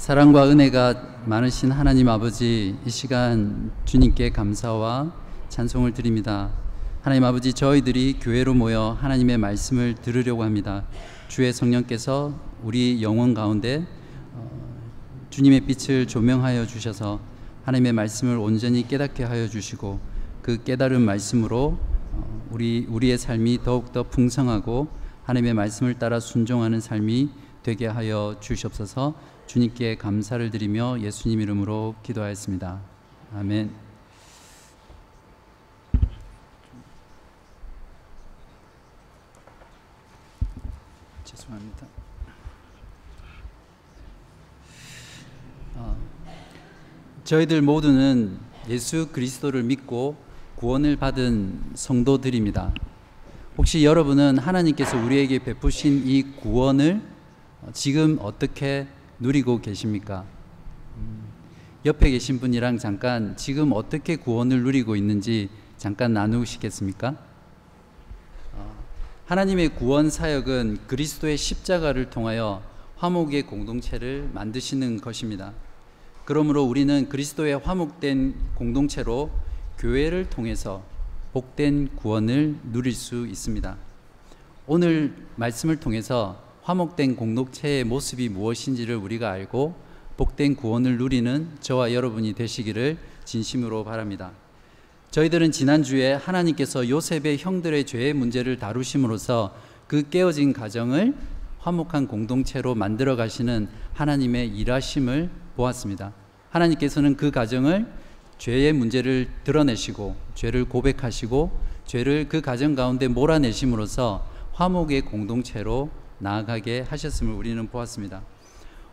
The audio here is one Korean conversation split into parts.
사랑과 은혜가 많으신 하나님 아버지 이 시간 주님께 감사와 찬송을 드립니다. 하나님 아버지 저희들이 교회로 모여 하나님의 말씀을 들으려고 합니다. 주의 성령께서 우리 영혼 가운데 어, 주님의 빛을 조명하여 주셔서 하나님의 말씀을 온전히 깨닫게 하여 주시고 그 깨달은 말씀으로 어, 우리 우리의 삶이 더욱 더 풍성하고 하나님의 말씀을 따라 순종하는 삶이 되게 하여 주시옵소서. 주님께 감사를 드리며 예수님 이름으로 기도하였습니다. 아멘. 죄송합니다. 어, 저희들 모두는 예수 그리스도를 믿고 구원을 받은 성도들입니다. 혹시 여러분은 하나님께서 우리에게 베푸신 이 구원을 지금 어떻게 누리고 계십니까? 음, 옆에 계신 분이랑 잠깐 지금 어떻게 구원을 누리고 있는지 잠깐 나누시겠습니까? 어, 하나님의 구원 사역은 그리스도의 십자가를 통하여 화목의 공동체를 만드시는 것입니다. 그러므로 우리는 그리스도의 화목된 공동체로 교회를 통해서 복된 구원을 누릴 수 있습니다. 오늘 말씀을 통해서 화목된 공동체의 모습이 무엇인지를 우리가 알고 복된 구원을 누리는 저와 여러분이 되시기를 진심으로 바랍니다. 저희들은 지난주에 하나님께서 요셉의 형들의 죄의 문제를 다루심으로써 그 깨어진 가정을 화목한 공동체로 만들어 가시는 하나님의 일하심을 보았습니다. 하나님께서는 그 가정을 죄의 문제를 드러내시고 죄를 고백하시고 죄를 그 가정 가운데 몰아내심으로써 화목의 공동체로 나아가게 하셨음을 우리는 보았습니다.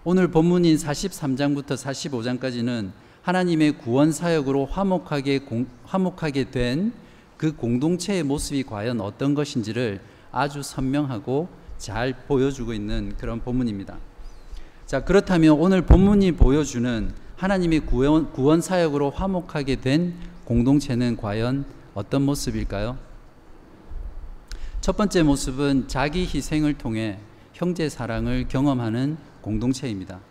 오늘 본문인 43장부터 45장까지는 하나님의 구원 사역으로 화목하게 공, 화목하게 된 그 공동체의 모습이 과연 어떤 것인지를 아주 선명하고 잘 보여주고 있는 그런 본문입니다. 자, 그렇다면 오늘 본문이 보여주는 하나님의 구원, 구원 사역으로 화목하게 된 공동체는 과연 어떤 모습일까요? 첫 번째 모습은 자기 희생을 통해 형제 사랑을 경험하는 공동체입니다.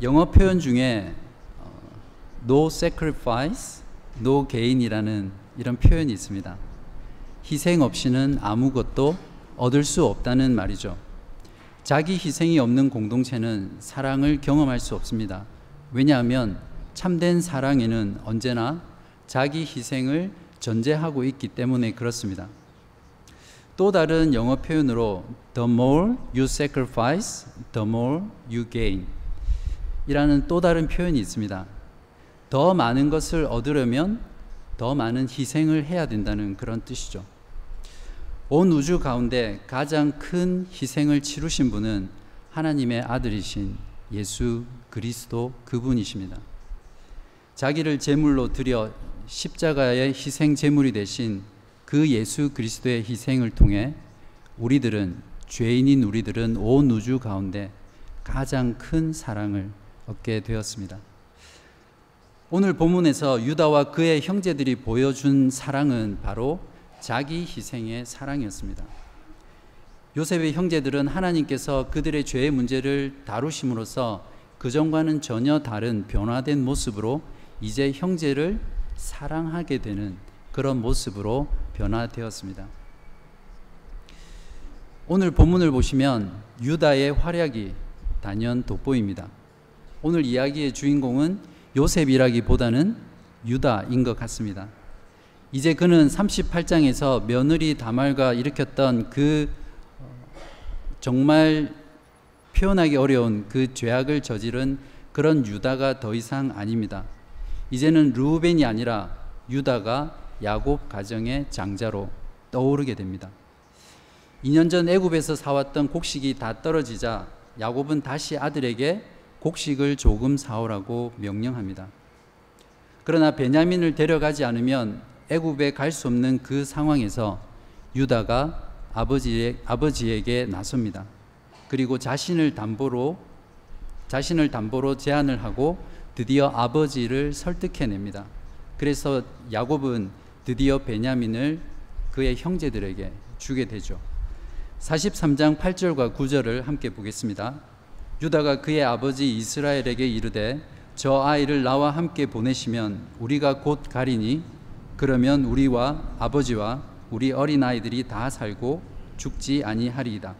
영어 표현 중에 어, no sacrifice, no gain이라는 이런 표현이 있습니다. 희생 없이는 아무것도 얻을 수 없다는 말이죠. 자기 희생이 없는 공동체는 사랑을 경험할 수 없습니다. 왜냐하면 참된 사랑에는 언제나 자기 희생을 전제하고 있기 때문에 그렇습니다. 또 다른 영어 표현으로 the more you sacrifice, the more you gain 이라는 또 다른 표현이 있습니다. 더 많은 것을 얻으려면 더 많은 희생을 해야 된다는 그런 뜻이죠. 온 우주 가운데 가장 큰 희생을 치르신 분은 하나님의 아들이신 예수 그리스도 그분이십니다. 자기를 제물로 드려 십자가의 희생 제물이 되신 그 예수 그리스도의 희생을 통해 우리들은 죄인인 우리들은 온 우주 가운데 가장 큰 사랑을 얻게 되었습니다. 오늘 본문에서 유다와 그의 형제들이 보여준 사랑은 바로 자기 희생의 사랑이었습니다. 요셉의 형제들은 하나님께서 그들의 죄의 문제를 다루심으로써 그전과는 전혀 다른 변화된 모습으로 이제 형제를 사랑하게 되는 그런 모습으로 변화되었습니다. 오늘 본문을 보시면 유다의 활약이 단연 돋보입니다. 오늘 이야기의 주인공은 요셉이라기보다는 유다인 것 같습니다. 이제 그는 38장에서 며느리 다말과 일으켰던 그 정말 표현하기 어려운 그 죄악을 저지른 그런 유다가 더 이상 아닙니다. 이제는 루벤이 아니라 유다가 야곱 가정의 장자로 떠오르게 됩니다. 2년 전 애굽에서 사왔던 곡식이 다 떨어지자 야곱은 다시 아들에게 곡식을 조금 사오라고 명령합니다. 그러나 베냐민을 데려가지 않으면 애굽에 갈 수 없는 그 상황에서 유다가 아버지에, 아버지에게 나섭니다. 그리고 자신을 담보로 자신을 담보로 제안을 하고 드디어 아버지를 설득해냅니다. 그래서 야곱은 드디어 베냐민을 그의 형제들에게 주게 되죠. 43장 8절과 9절을 함께 보겠습니다. 유다가 그의 아버지 이스라엘에게 이르되 저 아이를 나와 함께 보내시면 우리가 곧 가리니 그러면 우리와 아버지와 우리 어린 아이들이 다 살고 죽지 아니하리이다.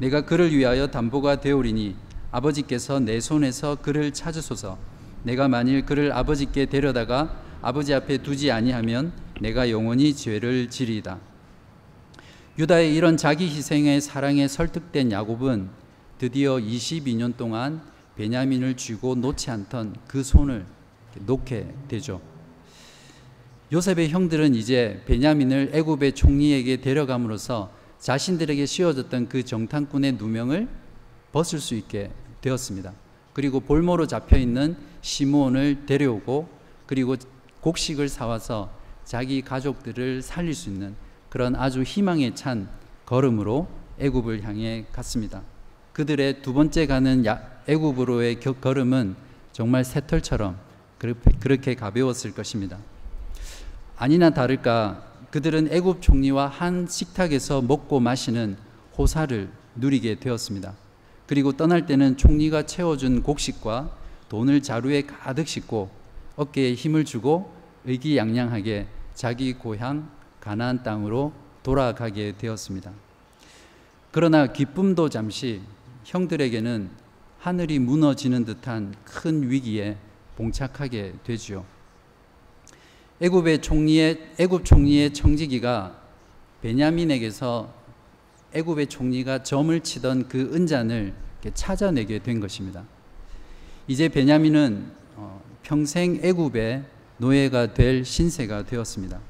내가 그를 위하여 담보가 되오리니 아버지께서 내 손에서 그를 찾으소서. 내가 만일 그를 아버지께 데려다가 아버지 앞에 두지 아니하면 내가 영원히 죄를 지리이다. 유다의 이런 자기 희생의 사랑에 설득된 야곱은 드디어 22년 동안 베냐민을 쥐고 놓지 않던 그 손을 놓게 되죠. 요셉의 형들은 이제 베냐민을 애굽의 총리에게 데려감으로써 자신들에게 씌워졌던 그 정탐꾼의 누명을 벗을 수 있게 되었습니다. 그리고 볼모로 잡혀 있는 시므온을 데려오고 그리고 곡식을 사와서 자기 가족들을 살릴 수 있는 그런 아주 희망에 찬 걸음으로 애굽을 향해 갔습니다. 그들의 두 번째 가는 애굽으로의 걸음은 정말 새털처럼 그렇게 가벼웠을 것입니다. 아니나 다를까 그들은 애굽 총리와 한 식탁에서 먹고 마시는 호사를 누리게 되었습니다. 그리고 떠날 때는 총리가 채워준 곡식과 돈을 자루에 가득 싣고 어깨에 힘을 주고 의기양양하게 자기 고향 가나안 땅으로 돌아가게 되었습니다. 그러나 기쁨도 잠시 형들에게는 하늘이 무너지는 듯한 큰 위기에 봉착하게 되지요. 애굽의 총리의 애굽 총리의 청지기가 베냐민에게서 애굽의 총리가 점을 치던 그 은잔을 찾아내게 된 것입니다. 이제 베냐민은 어, 평생 애굽의 노예가 될 신세가 되었습니다.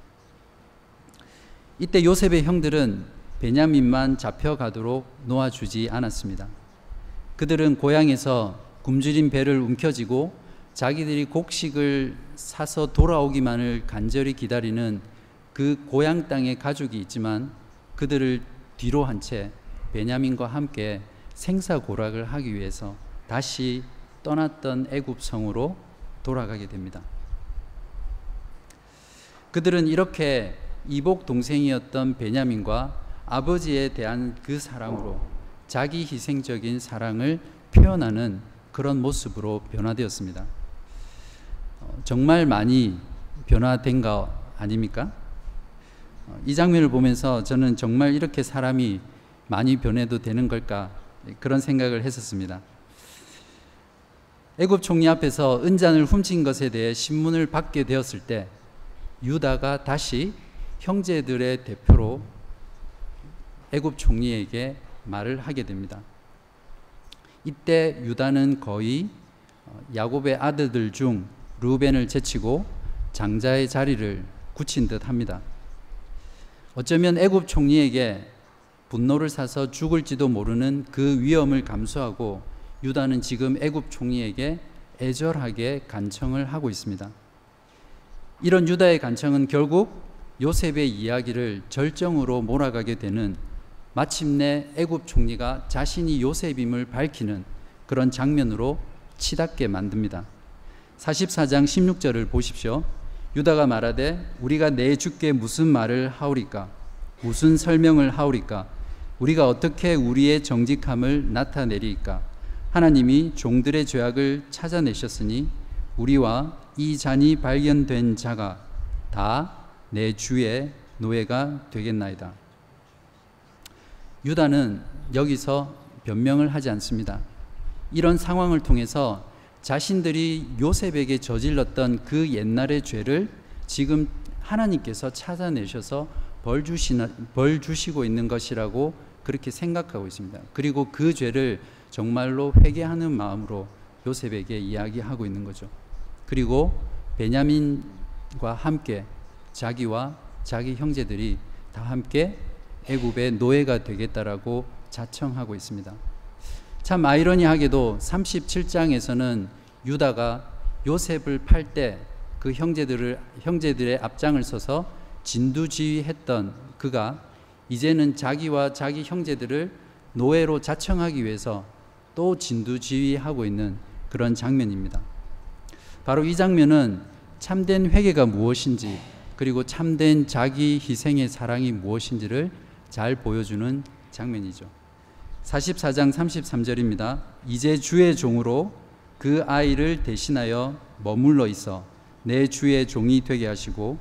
이때 요셉의 형들은 베냐민만 잡혀가도록 놓아주지 않았습니다. 그들은 고향에서 굶주린 배를 움켜쥐고 자기들이 곡식을 사서 돌아오기만을 간절히 기다리는 그 고향 땅에 가족이 있지만 그들을 뒤로 한 채 베냐민과 함께 생사고락을 하기 위해서 다시 떠났던 애굽 성으로 돌아가게 됩니다. 그들은 이렇게 이복 동생이었던 베냐민과 아버지에 대한 그 사랑으로 자기 희생적인 사랑을 표현하는 그런 모습으로 변화되었습니다. 정말 많이 변화된 거 아닙니까? 이 장면을 보면서 저는 정말 이렇게 사람이 많이 변해도 되는 걸까 그런 생각을 했었습니다. 애굽 총리 앞에서 은잔을 훔친 것에 대해 신문을 받게 되었을 때 유다가 다시 형제들의 대표로 애굽 총리에게 말을 하게 됩니다. 이때 유다는 거의 야곱의 아들들 중 루벤을 제치고 장자의 자리를 굳힌 듯 합니다. 어쩌면 애굽 총리에게 분노를 사서 죽을지도 모르는 그 위험을 감수하고 유다는 지금 애굽 총리에게 애절하게 간청을 하고 있습니다. 이런 유다의 간청은 결국 요셉의 이야기를 절정으로 몰아가게 되는 마침내 애굽 총리가 자신이 요셉임을 밝히는 그런 장면으로 치닫게 만듭니다. 44장 16절을 보십시오. 유다가 말하되 우리가 내 주께 무슨 말을 하오리까? 무슨 설명을 하오리까? 우리가 어떻게 우리의 정직함을 나타내리까? 하나님이 종들의 죄악을 찾아내셨으니 우리와 이 잔이 발견된 자가 다 내 주의 노예가 되겠나이다. 유다는 여기서 변명을 하지 않습니다. 이런 상황을 통해서 자신들이 요셉에게 저질렀던 그 옛날의 죄를 지금 하나님께서 찾아내셔서 벌 주시나 벌 주시고 있는 것이라고 그렇게 생각하고 있습니다. 그리고 그 죄를 정말로 회개하는 마음으로 요셉에게 이야기하고 있는 거죠. 그리고 베냐민과 함께 자기와 자기 형제들이 다 함께 애굽의 노예가 되겠다라고 자청하고 있습니다. 참 아이러니하게도 37장에서는 유다가 요셉을 팔 때 그 형제들을 형제들의 앞장을 서서 진두지휘했던 그가 이제는 자기와 자기 형제들을 노예로 자청하기 위해서 또 진두지휘하고 있는 그런 장면입니다. 바로 이 장면은 참된 회개가 무엇인지 그리고 참된 자기 희생의 사랑이 무엇인지를 잘 보여주는 장면이죠. 44장 33절입니다. 이제 주의 종으로 그 아이를 대신하여 머물러 있어 내 주의 종이 되게 하시고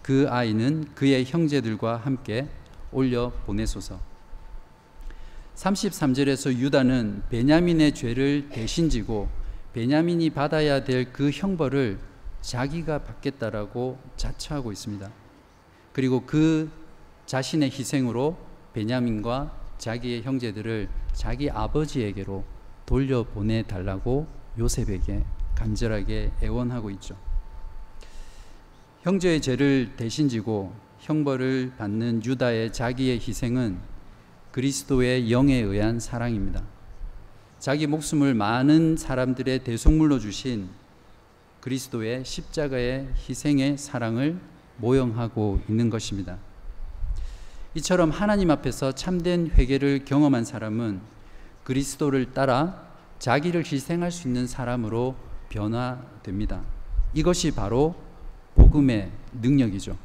그 아이는 그의 형제들과 함께 올려 보내소서. 33절에서 유다는 베냐민의 죄를 대신 지고 베냐민이 받아야 될 그 형벌을 자기가 받겠다라고 자처하고 있습니다. 그리고 그 자신의 희생으로 베냐민과 자기의 형제들을 자기 아버지에게로 돌려보내 달라고 요셉에게 간절하게 애원하고 있죠. 형제의 죄를 대신 지고 형벌을 받는 유다의 자기의 희생은 그리스도의 영에 의한 사랑입니다. 자기 목숨을 많은 사람들의 대속물로 주신 그리스도의 십자가의 희생의 사랑을 모형하고 있는 것입니다. 이처럼 하나님 앞에서 참된 회개를 경험한 사람은 그리스도를 따라 자기를 희생할 수 있는 사람으로 변화됩니다. 이것이 바로 복음의 능력이죠.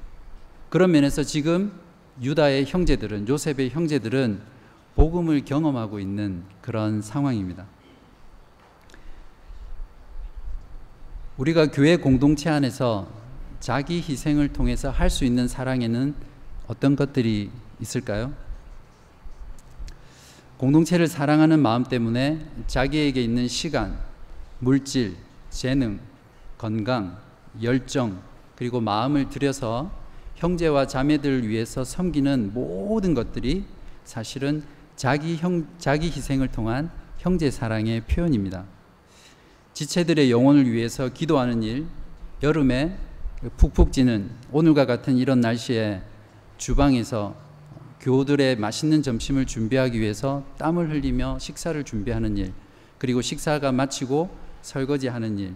그런 면에서 지금 유다의 형제들은 요셉의 형제들은 복음을 경험하고 있는 그런 상황입니다. 우리가 교회 공동체 안에서 자기 희생을 통해서 할 수 있는 사랑에는 어떤 것들이 있을까요? 공동체를 사랑하는 마음 때문에 자기에게 있는 시간, 물질, 재능, 건강, 열정, 그리고 마음을 들여서 형제와 자매들을 위해서 섬기는 모든 것들이 사실은 자기 형, 자기 희생을 통한 형제 사랑의 표현입니다. 지체들의 영혼을 위해서 기도하는 일, 여름에 푹푹 찌는 오늘과 같은 이런 날씨에 주방에서 교우들의 맛있는 점심을 준비하기 위해서 땀을 흘리며 식사를 준비하는 일, 그리고 식사가 마치고 설거지하는 일,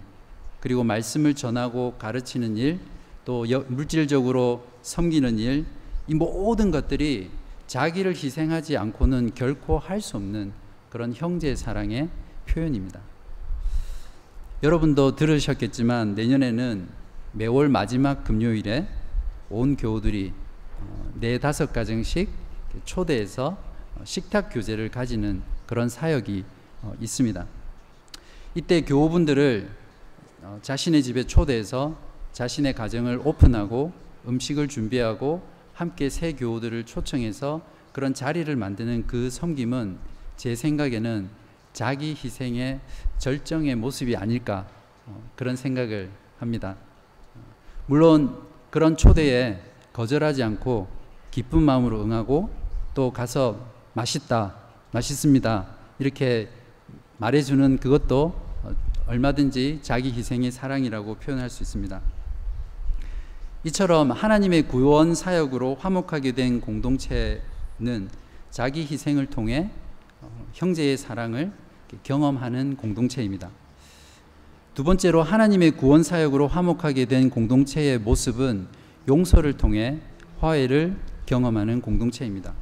그리고 말씀을 전하고 가르치는 일, 또 물질적으로 섬기는 일, 이 모든 것들이 자기를 희생하지 않고는 결코 할 수 없는 그런 형제 사랑의 표현입니다. 여러분도 들으셨겠지만 내년에는 매월 마지막 금요일에 온 교우들이 어, 네 다섯 가정씩 초대해서 식탁 교제를 가지는 그런 사역이 어, 있습니다. 이때 교우분들을 어, 자신의 집에 초대해서 자신의 가정을 오픈하고 음식을 준비하고 함께 새 교우들을 초청해서 그런 자리를 만드는 그 섬김은 제 생각에는 자기 희생의 절정의 모습이 아닐까 그런 생각을 합니다. 물론 그런 초대에 거절하지 않고 기쁜 마음으로 응하고 또 가서 맛있다, 맛있습니다. 이렇게 말해주는 그것도 얼마든지 자기 희생의 사랑이라고 표현할 수 있습니다. 이처럼 하나님의 구원 사역으로 화목하게 된 공동체는 자기 희생을 통해 형제의 사랑을 경험하는 공동체입니다. 두 번째로 하나님의 구원 사역으로 화목하게 된 공동체의 모습은 용서를 통해 화해를 경험하는 공동체입니다.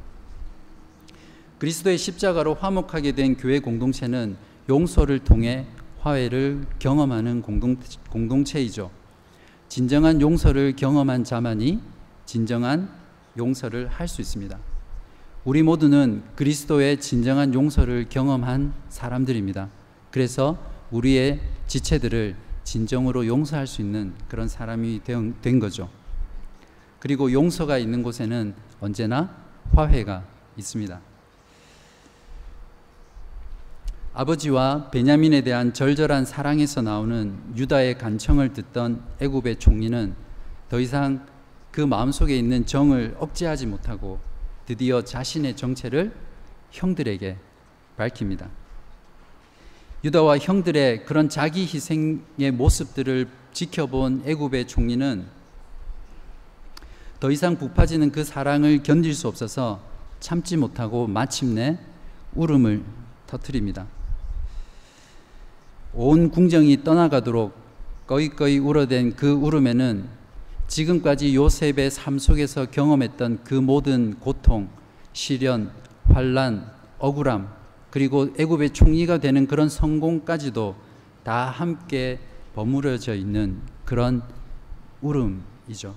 그리스도의 십자가로 화목하게 된 교회 공동체는 용서를 통해 화해를 경험하는 공동, 공동체이죠. 진정한 용서를 경험한 자만이 진정한 용서를 할 수 있습니다. 우리 모두는 그리스도의 진정한 용서를 경험한 사람들입니다. 그래서 우리의 지체들을 진정으로 용서할 수 있는 그런 사람이 된 거죠. 그리고 용서가 있는 곳에는 언제나 화해가 있습니다. 아버지와 베냐민에 대한 절절한 사랑에서 나오는 유다의 간청을 듣던 애굽의 총리는 더 이상 그 마음속에 있는 정을 억제하지 못하고 드디어 자신의 정체를 형들에게 밝힙니다. 유다와 형들의 그런 자기 희생의 모습들을 지켜본 애굽의 총리는 더 이상 부파지는 그 사랑을 견딜 수 없어서 참지 못하고 마침내 울음을 터뜨립니다. 온 궁정이 떠나가도록 꺼이꺼이 울어댄 그 울음에는 지금까지 요셉의 삶 속에서 경험했던 그 모든 고통, 시련, 환란, 억울함, 그리고 애굽의 총리가 되는 그런 성공까지도 다 함께 버무려져 있는 그런 울음이죠.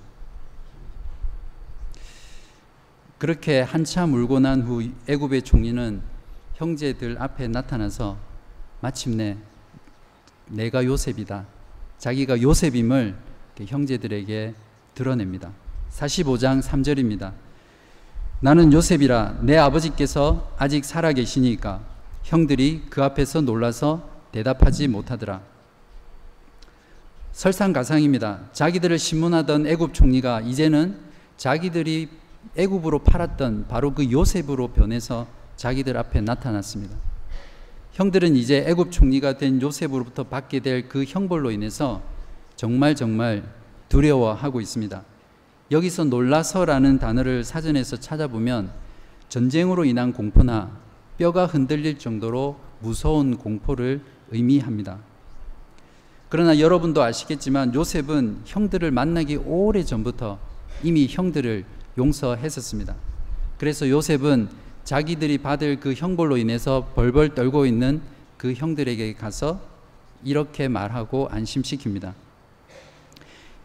그렇게 한참 울고 난 후 애굽의 총리는 형제들 앞에 나타나서 마침내 내가 요셉이다. 자기가 요셉임을 형제들에게 드러냅니다. 45장 3절입니다. 나는 요셉이라 내 아버지께서 아직 살아 계시니까 형들이 그 앞에서 놀라서 대답하지 못하더라. 설상가상입니다. 자기들을 신문하던 애굽 총리가 이제는 자기들이 애굽으로 팔았던 바로 그 요셉으로 변해서 자기들 앞에 나타났습니다. 형들은 이제 애굽 총리가 된 요셉으로부터 받게 될 그 형벌로 인해서 정말 정말 두려워하고 있습니다. 여기서 놀라서라는 단어를 사전에서 찾아보면 전쟁으로 인한 공포나 뼈가 흔들릴 정도로 무서운 공포를 의미합니다. 그러나 여러분도 아시겠지만 요셉은 형들을 만나기 오래 전부터 이미 형들을 용서했었습니다. 그래서 요셉은 자기들이 받을 그 형벌로 인해서 벌벌 떨고 있는 그 형들에게 가서 이렇게 말하고 안심시킵니다.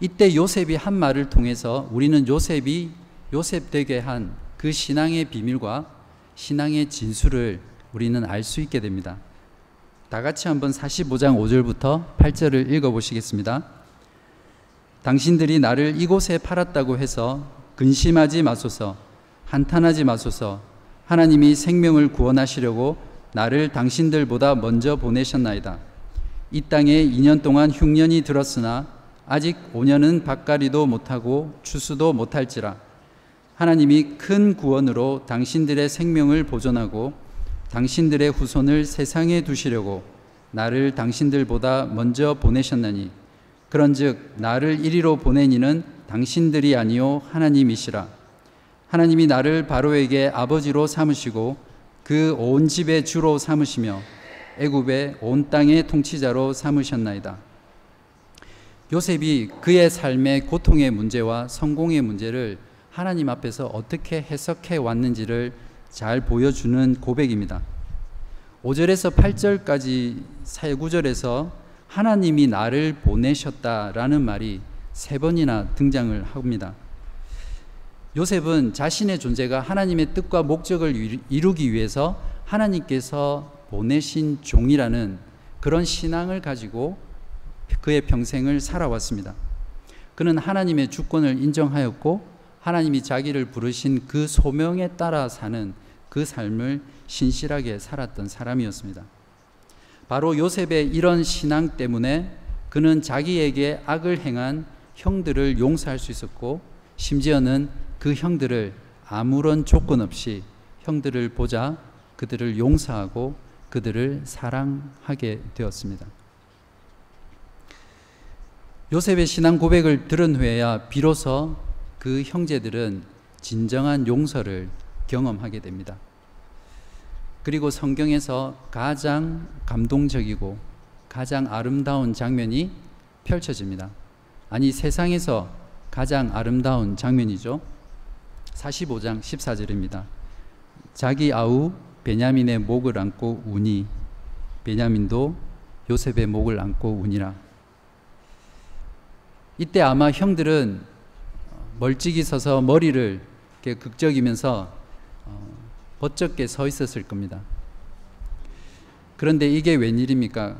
이때 요셉이 한 말을 통해서 우리는 요셉이 요셉 되게 한 그 신앙의 비밀과 신앙의 진수를 우리는 알 수 있게 됩니다. 다 같이 한번 45장 5절부터 8절을 읽어 보시겠습니다. 당신들이 나를 이곳에 팔았다고 해서 근심하지 마소서, 한탄하지 마소서, 하나님이 생명을 구원하시려고 나를 당신들보다 먼저 보내셨나이다. 이 땅에 2년 동안 흉년이 들었으나 아직 5년은 밭가리도 못하고 추수도 못할지라. 하나님이 큰 구원으로 당신들의 생명을 보존하고 당신들의 후손을 세상에 두시려고 나를 당신들보다 먼저 보내셨나니 그런즉 나를 이리로 보낸 이는 당신들이 아니요 하나님이시라 하나님이 나를 바로에게 아버지로 삼으시고 그 온 집의 주로 삼으시며 애굽의 온 땅의 통치자로 삼으셨나이다 요셉이 그의 삶의 고통의 문제와 성공의 문제를 하나님 앞에서 어떻게 해석해 왔는지를 잘 보여주는 고백입니다. 5절에서 8절까지 사 구절에서 하나님이 나를 보내셨다라는 말이 세 번이나 등장을 합니다. 요셉은 자신의 존재가 하나님의 뜻과 목적을 이루기 위해서 하나님께서 보내신 종이라는 그런 신앙을 가지고 그의 평생을 살아왔습니다. 그는 하나님의 주권을 인정하였고 하나님이 자기를 부르신 그 소명에 따라 사는 그 삶을 신실하게 살았던 사람이었습니다. 바로 요셉의 이런 신앙 때문에 그는 자기에게 악을 행한 형들을 용서할 수 있었고 심지어는 그 형들을 아무런 조건 없이 형들을 보자 그들을 용서하고 그들을 사랑하게 되었습니다. 요셉의 신앙 고백을 들은 후에야 비로소 그 형제들은 진정한 용서를 경험하게 됩니다. 그리고 성경에서 가장 감동적이고 가장 아름다운 장면이 펼쳐집니다. 아니, 세상에서 가장 아름다운 장면이죠. 45장 14절입니다. 자기 아우 베냐민의 목을 안고 우니 베냐민도 요셉의 목을 안고 우니라. 이때 아마 형들은 멀찍이 서서 머리를 극적이면서 어떻게 서 있었을 겁니다. 그런데 이게 웬일입니까?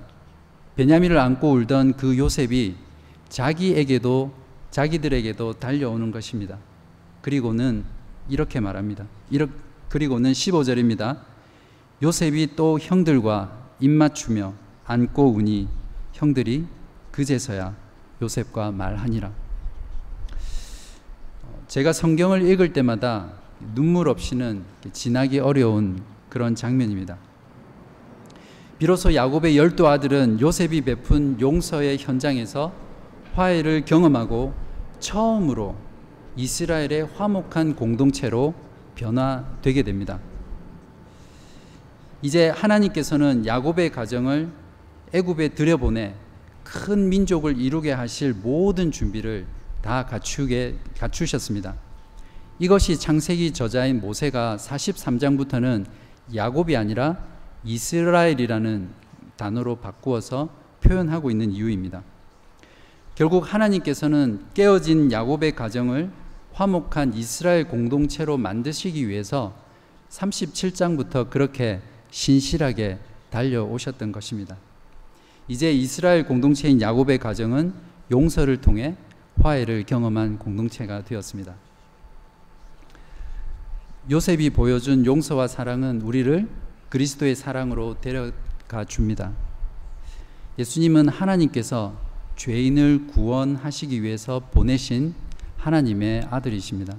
베냐민을 안고 울던 그 요셉이 자기에게도 자기들에게도 달려오는 것입니다. 그리고는 이렇게 말합니다. 그리고는 15절입니다. 요셉이 또 형들과 입맞추며 안고 우니 형들이 그제서야 요셉과 말하니라. 제가 성경을 읽을 때마다 눈물 없이는 지나기 어려운 그런 장면입니다. 비로소 야곱의 열두 아들은 요셉이 베푼 용서의 현장에서 화해를 경험하고 처음으로 이스라엘의 화목한 공동체로 변화되게 됩니다. 이제 하나님께서는 야곱의 가정을 애굽에 들여보내 큰 민족을 이루게 하실 모든 준비를 다 갖추게 갖추셨습니다. 이것이 창세기 저자인 모세가 43장부터는 야곱이 아니라 이스라엘이라는 단어로 바꾸어서 표현하고 있는 이유입니다. 결국 하나님께서는 깨어진 야곱의 가정을 화목한 이스라엘 공동체로 만드시기 위해서 37장부터 그렇게 신실하게 달려오셨던 것입니다. 이제 이스라엘 공동체인 야곱의 가정은 용서를 통해 화해를 경험한 공동체가 되었습니다. 요셉이 보여준 용서와 사랑은 우리를 그리스도의 사랑으로 데려가 줍니다. 예수님은 하나님께서 죄인을 구원하시기 위해서 보내신 하나님의 아들이십니다.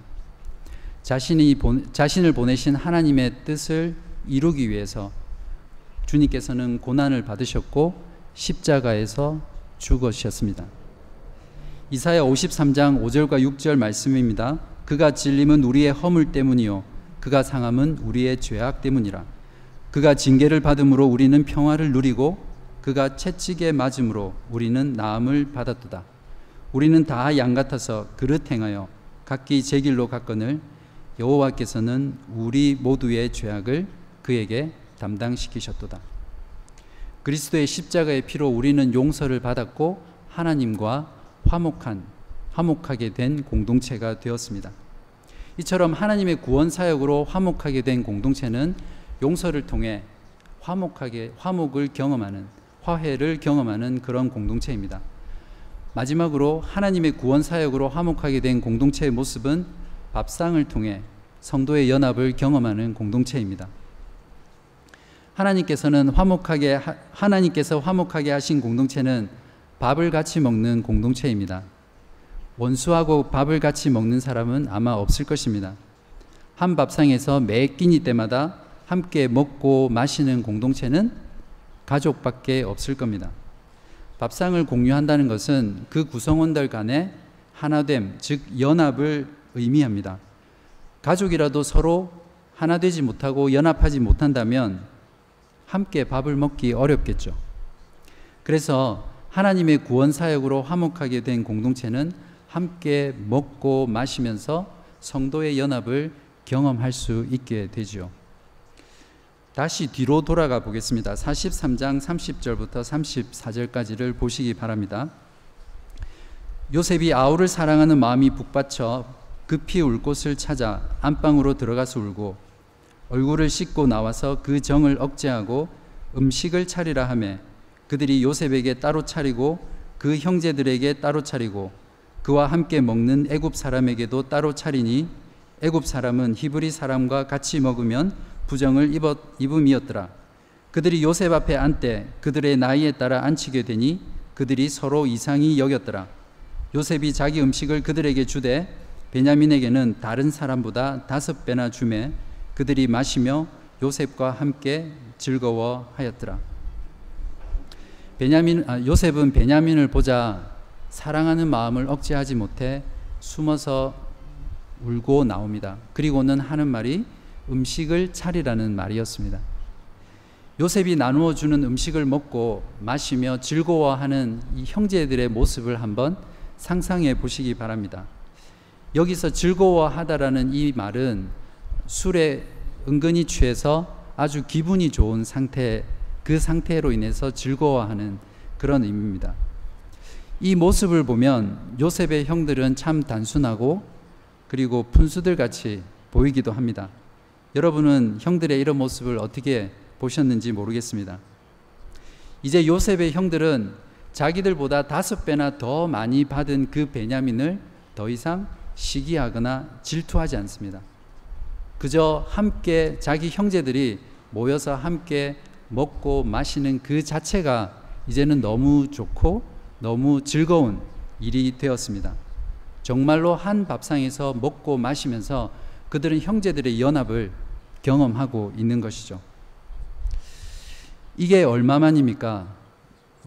자신이 본, 자신을 보내신 하나님의 뜻을 이루기 위해서 주님께서는 고난을 받으셨고 십자가에서 죽으셨습니다. 이사야 53장 5절과 6절 말씀입니다. 그가 질림은 우리의 허물 때문이요 그가 상함은 우리의 죄악 때문이라. 그가 징계를 받음으로 우리는 평화를 누리고 그가 채찍에 맞음으로 우리는 나음을 받았도다. 우리는 다 양 같아서 그릇 행하여 각기 제 길로 갔거늘 여호와께서는 우리 모두의 죄악을 그에게 담당시키셨도다. 그리스도의 십자가의 피로 우리는 용서를 받았고 하나님과 화목한 화목하게 된 공동체가 되었습니다. 이처럼 하나님의 구원 사역으로 화목하게 된 공동체는 용서를 통해 화목하게 화목을 경험하는 화해를 경험하는 그런 공동체입니다. 마지막으로 하나님의 구원 사역으로 화목하게 된 공동체의 모습은 밥상을 통해 성도의 연합을 경험하는 공동체입니다. 하나님께서는 화목하게 하나님께서 화목하게 하신 공동체는 밥을 같이 먹는 공동체입니다. 원수하고 밥을 같이 먹는 사람은 아마 없을 것입니다. 한 밥상에서 매 끼니 때마다 함께 먹고 마시는 공동체는 가족밖에 없을 겁니다. 밥상을 공유한다는 것은 그 구성원들 간의 하나됨, 즉 연합을 의미합니다. 가족이라도 서로 하나 되지 못하고 연합하지 못한다면 함께 밥을 먹기 어렵겠죠. 그래서 하나님의 구원 사역으로 화목하게 된 공동체는 함께 먹고 마시면서 성도의 연합을 경험할 수 있게 되죠. 다시 뒤로 돌아가 보겠습니다. 43장 30절부터 34절까지를 보시기 바랍니다. 요셉이 아우를 사랑하는 마음이 북받쳐 급히 울 곳을 찾아 안방으로 들어가서 울고 얼굴을 씻고 나와서 그 정을 억제하고 음식을 차리라 하매 그들이 요셉에게 따로 차리고 그 형제들에게 따로 차리고 그와 함께 먹는 애굽 사람에게도 따로 차리니 애굽 사람은 히브리 사람과 같이 먹으면 부정을 입었, 입음이었더라. 그들이 요셉 앞에 앉되 그들의 나이에 따라 앉히게 되니 그들이 서로 이상히 여겼더라. 요셉이 자기 음식을 그들에게 주되 베냐민에게는 다른 사람보다 다섯 배나 주매 그들이 마시며 요셉과 함께 즐거워하였더라. 베냐민 아, 요셉은 베냐민을 보자 사랑하는 마음을 억제하지 못해 숨어서 울고 나옵니다. 그리고는 하는 말이 음식을 차리라는 말이었습니다. 요셉이 나누어 주는 음식을 먹고 마시며 즐거워하는 이 형제들의 모습을 한번 상상해 보시기 바랍니다. 여기서 즐거워하다라는 이 말은 술에 은근히 취해서 아주 기분이 좋은 상태, 그 상태로 인해서 즐거워하는 그런 의미입니다. 이 모습을 보면 요셉의 형들은 참 단순하고 그리고 푼수들 같이 보이기도 합니다. 여러분은 형들의 이런 모습을 어떻게 보셨는지 모르겠습니다. 이제 요셉의 형들은 자기들보다 다섯 배나 더 많이 받은 그 베냐민을 더 이상 시기하거나 질투하지 않습니다. 그저 함께 자기 형제들이 모여서 함께 먹고 마시는 그 자체가 이제는 너무 좋고 너무 즐거운 일이 되었습니다. 정말로 한 밥상에서 먹고 마시면서 그들은 형제들의 연합을 경험하고 있는 것이죠. 이게 얼마만입니까?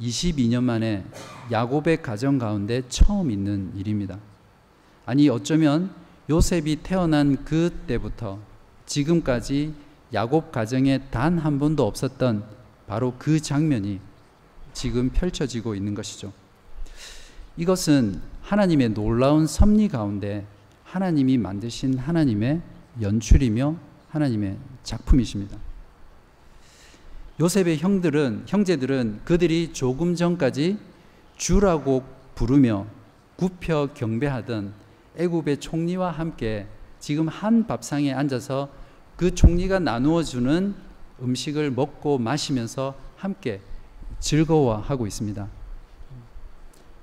22년 만에 야곱의 가정 가운데 처음 있는 일입니다. 아니 어쩌면 요셉이 태어난 그때부터 지금까지 야곱 가정에 단 한 번도 없었던 바로 그 장면이 지금 펼쳐지고 있는 것이죠. 이것은 하나님의 놀라운 섭리 가운데 하나님이 만드신 하나님의 연출이며 하나님의 작품이십니다. 요셉의 형들은 형제들은 그들이 조금 전까지 주라고 부르며 굽혀 경배하던 애굽의 총리와 함께 지금 한 밥상에 앉아서 그 총리가 나누어 주는 음식을 먹고 마시면서 함께 즐거워하고 있습니다.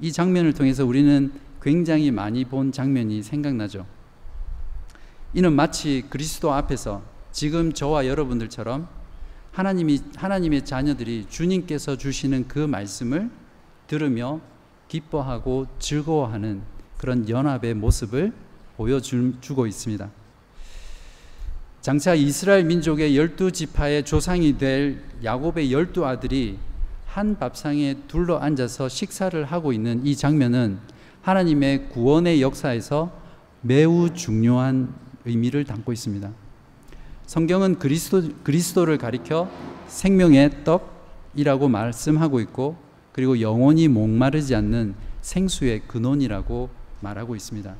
이 장면을 통해서 우리는 굉장히 많이 본 장면이 생각나죠. 이는 마치 그리스도 앞에서 지금 저와 여러분들처럼 하나님이 하나님의 자녀들이 주님께서 주시는 그 말씀을 들으며 기뻐하고 즐거워하는 그런 연합의 모습을 보여주고 있습니다. 장차 이스라엘 민족의 열두 지파의 조상이 될 야곱의 열두 아들이 한 밥상에 둘러 앉아서 식사를 하고 있는 이 장면은 하나님의 구원의 역사에서 매우 중요한 의미를 담고 있습니다. 성경은 그리스도, 그리스도를 가리켜 생명의 떡이라고 말씀하고 있고 그리고 영원히 목마르지 않는 생수의 근원이라고 말하고 있습니다.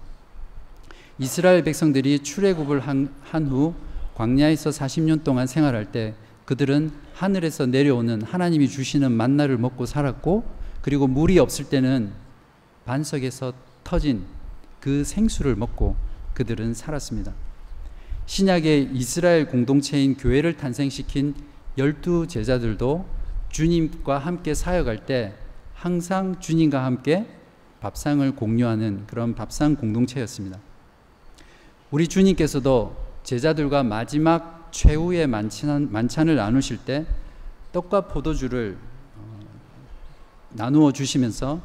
이스라엘 백성들이 출애굽을 한 후 광야에서 40년 동안 생활할 때 그들은 하늘에서 내려오는 하나님이 주시는 만나를 먹고 살았고 그리고 물이 없을 때는 반석에서 터진 그 생수를 먹고 그들은 살았습니다. 신약의 이스라엘 공동체인 교회를 탄생시킨 열두 제자들도 주님과 함께 사역할 때 항상 주님과 함께 밥상을 공유하는 그런 밥상 공동체였습니다. 우리 주님께서도 제자들과 마지막 최후의 만찬, 만찬을 나누실 때 떡과 포도주를 어, 나누어 주시면서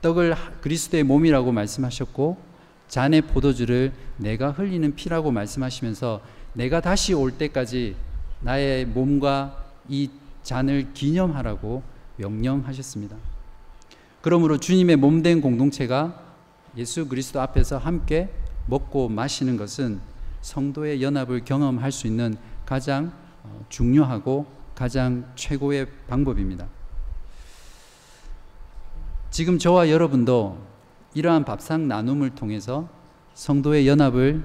떡을 그리스도의 몸이라고 말씀하셨고 잔의 포도주를 내가 흘리는 피라고 말씀하시면서 내가 다시 올 때까지 나의 몸과 이 잔을 기념하라고 명령하셨습니다. 그러므로 주님의 몸된 공동체가 예수 그리스도 앞에서 함께 먹고 마시는 것은 성도의 연합을 경험할 수 있는 가장 어, 중요하고 가장 최고의 방법입니다. 지금 저와 여러분도 이러한 밥상 나눔을 통해서 성도의 연합을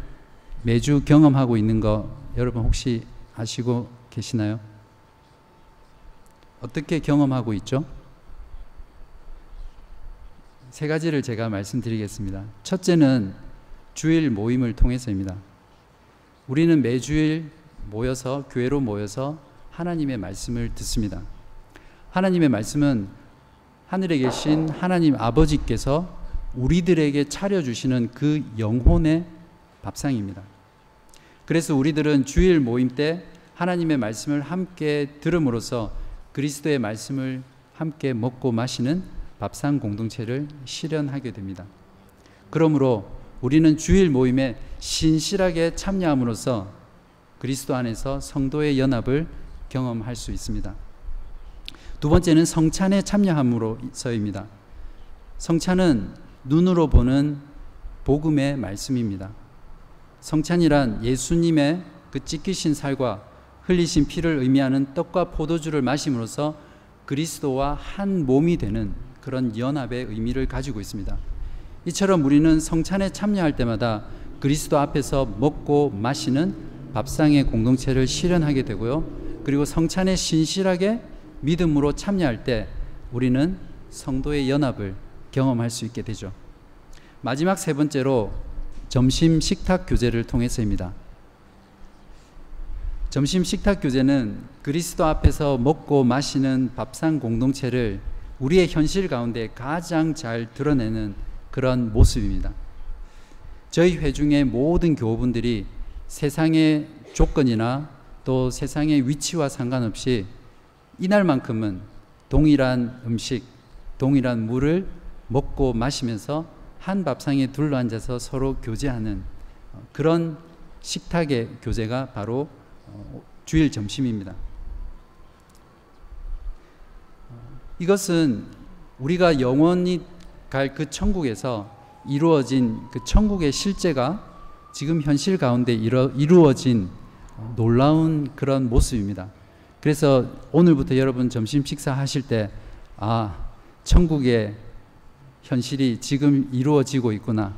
매주 경험하고 있는 거 여러분 혹시 아시고 계시나요? 어떻게 경험하고 있죠? 세 가지를 제가 말씀드리겠습니다. 첫째는 주일 모임을 통해서입니다. 우리는 매주일 모여서 교회로 모여서 하나님의 말씀을 듣습니다. 하나님의 말씀은 하늘에 계신 하나님 아버지께서 우리들에게 차려주시는 그 영혼의 밥상입니다. 그래서 우리들은 주일 모임 때 하나님의 말씀을 함께 들음으로써 그리스도의 말씀을 함께 먹고 마시는 밥상 공동체를 실현하게 됩니다. 그러므로 우리는 주일 모임에 신실하게 참여함으로써 그리스도 안에서 성도의 연합을 경험할 수 있습니다. 두 번째는 성찬에 참여함으로서입니다. 성찬은 눈으로 보는 복음의 말씀입니다. 성찬이란 예수님의 그 찢기신 살과 흘리신 피를 의미하는 떡과 포도주를 마심으로써 그리스도와 한 몸이 되는 그런 연합의 의미를 가지고 있습니다. 이처럼 우리는 성찬에 참여할 때마다 그리스도 앞에서 먹고 마시는 밥상의 공동체를 실현하게 되고요. 그리고 성찬에 신실하게 믿음으로 참여할 때 우리는 성도의 연합을 경험할 수 있게 되죠. 마지막 세 번째로 점심 식탁 교제를 통해서입니다. 점심 식탁 교제는 그리스도 앞에서 먹고 마시는 밥상 공동체를 우리의 현실 가운데 가장 잘 드러내는 그런 모습입니다. 저희 회중의 모든 교우분들이 세상의 조건이나 또 세상의 위치와 상관없이 이날만큼은 동일한 음식, 동일한 물을 먹고 마시면서 한 밥상에 둘러앉아서 서로 교제하는 그런 식탁의 교제가 바로 어, 주일 점심입니다. 이것은 우리가 영원히 갈 그 천국에서 이루어진 그 천국의 실제가 지금 현실 가운데 이루어진 놀라운 그런 모습입니다. 그래서 오늘부터 여러분 점심 식사하실 때, 아, 천국의 현실이 지금 이루어지고 있구나.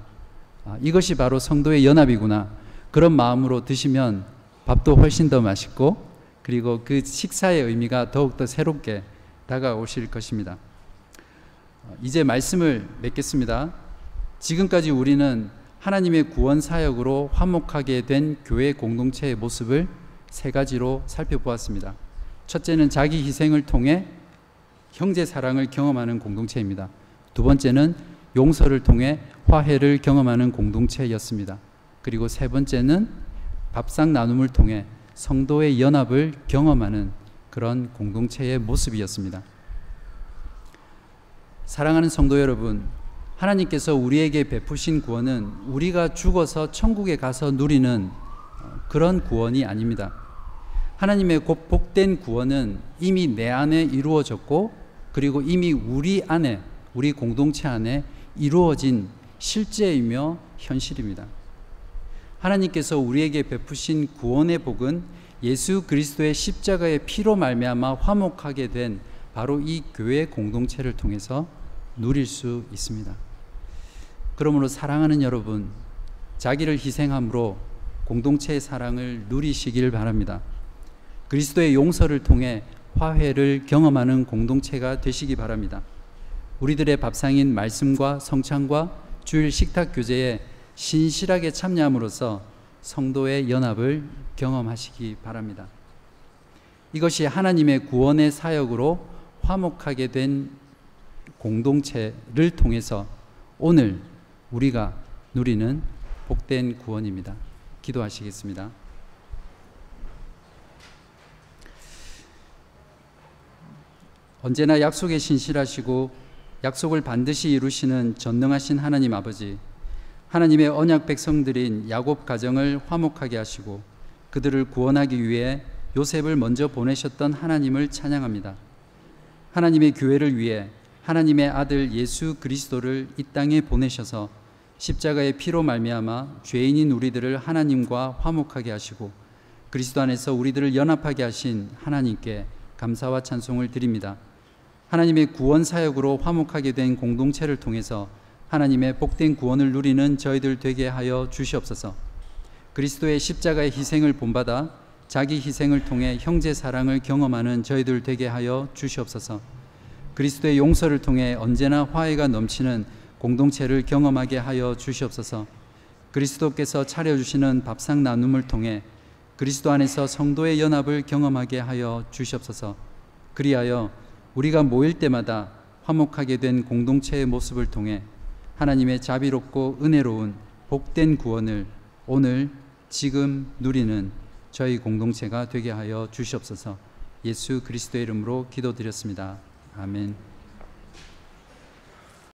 아, 이것이 바로 성도의 연합이구나. 그런 마음으로 드시면 밥도 훨씬 더 맛있고, 그리고 그 식사의 의미가 더욱더 새롭게 다가오실 것입니다. 어, 이제 말씀을 맺겠습니다. 지금까지 우리는 하나님의 구원 사역으로 화목하게 된 교회 공동체의 모습을 세 가지로 살펴보았습니다. 첫째는 자기 희생을 통해 형제 사랑을 경험하는 공동체입니다. 두 번째는 용서를 통해 화해를 경험하는 공동체였습니다. 그리고 세 번째는 밥상 나눔을 통해 성도의 연합을 경험하는 그런 공동체의 모습이었습니다. 사랑하는 성도 여러분, 하나님께서 우리에게 베푸신 구원은 우리가 죽어서 천국에 가서 누리는 그런 구원이 아닙니다. 하나님의 곧 복된 구원은 이미 내 안에 이루어졌고 그리고 이미 우리 안에 우리 공동체 안에 이루어진 실제이며 현실입니다. 하나님께서 우리에게 베푸신 구원의 복은 예수 그리스도의 십자가의 피로 말미암아 화목하게 된 바로 이 교회 공동체를 통해서 누릴 수 있습니다. 그러므로 사랑하는 여러분, 자기를 희생함으로 공동체의 사랑을 누리시길 바랍니다. 그리스도의 용서를 통해 화해를 경험하는 공동체가 되시기 바랍니다. 우리들의 밥상인 말씀과 성찬과 주일 식탁 교제에 신실하게 참여함으로써 성도의 연합을 경험하시기 바랍니다. 이것이 하나님의 구원의 사역으로 화목하게 된 공동체를 통해서 오늘 우리가 누리는 복된 구원입니다. 기도하시겠습니다. 언제나 약속에 신실하시고 약속을 반드시 이루시는 전능하신 하나님 아버지, 하나님의 언약 백성들인 야곱 가정을 화목하게 하시고 그들을 구원하기 위해 요셉을 먼저 보내셨던 하나님을 찬양합니다. 하나님의 교회를 위해 하나님의 아들 예수 그리스도를 이 땅에 보내셔서 십자가의 피로 말미암아 죄인인 우리들을 하나님과 화목하게 하시고 그리스도 안에서 우리들을 연합하게 하신 하나님께 감사와 찬송을 드립니다. 하나님의 구원 사역으로 화목하게 된 공동체를 통해서 하나님의 복된 구원을 누리는 저희들 되게 하여 주시옵소서. 그리스도의 십자가의 희생을 본받아 자기 희생을 통해 형제 사랑을 경험하는 저희들 되게 하여 주시옵소서. 그리스도의 용서를 통해 언제나 화해가 넘치는 공동체를 경험하게 하여 주시옵소서. 그리스도께서 차려주시는 밥상 나눔을 통해 그리스도 안에서 성도의 연합을 경험하게 하여 주시옵소서. 그리하여 우리가 모일 때마다 화목하게 된 공동체의 모습을 통해 하나님의 자비롭고 은혜로운 복된 구원을 오늘 지금 누리는 저희 공동체가 되게 하여 주시옵소서. 예수 그리스도의 이름으로 기도드렸습니다. 아멘.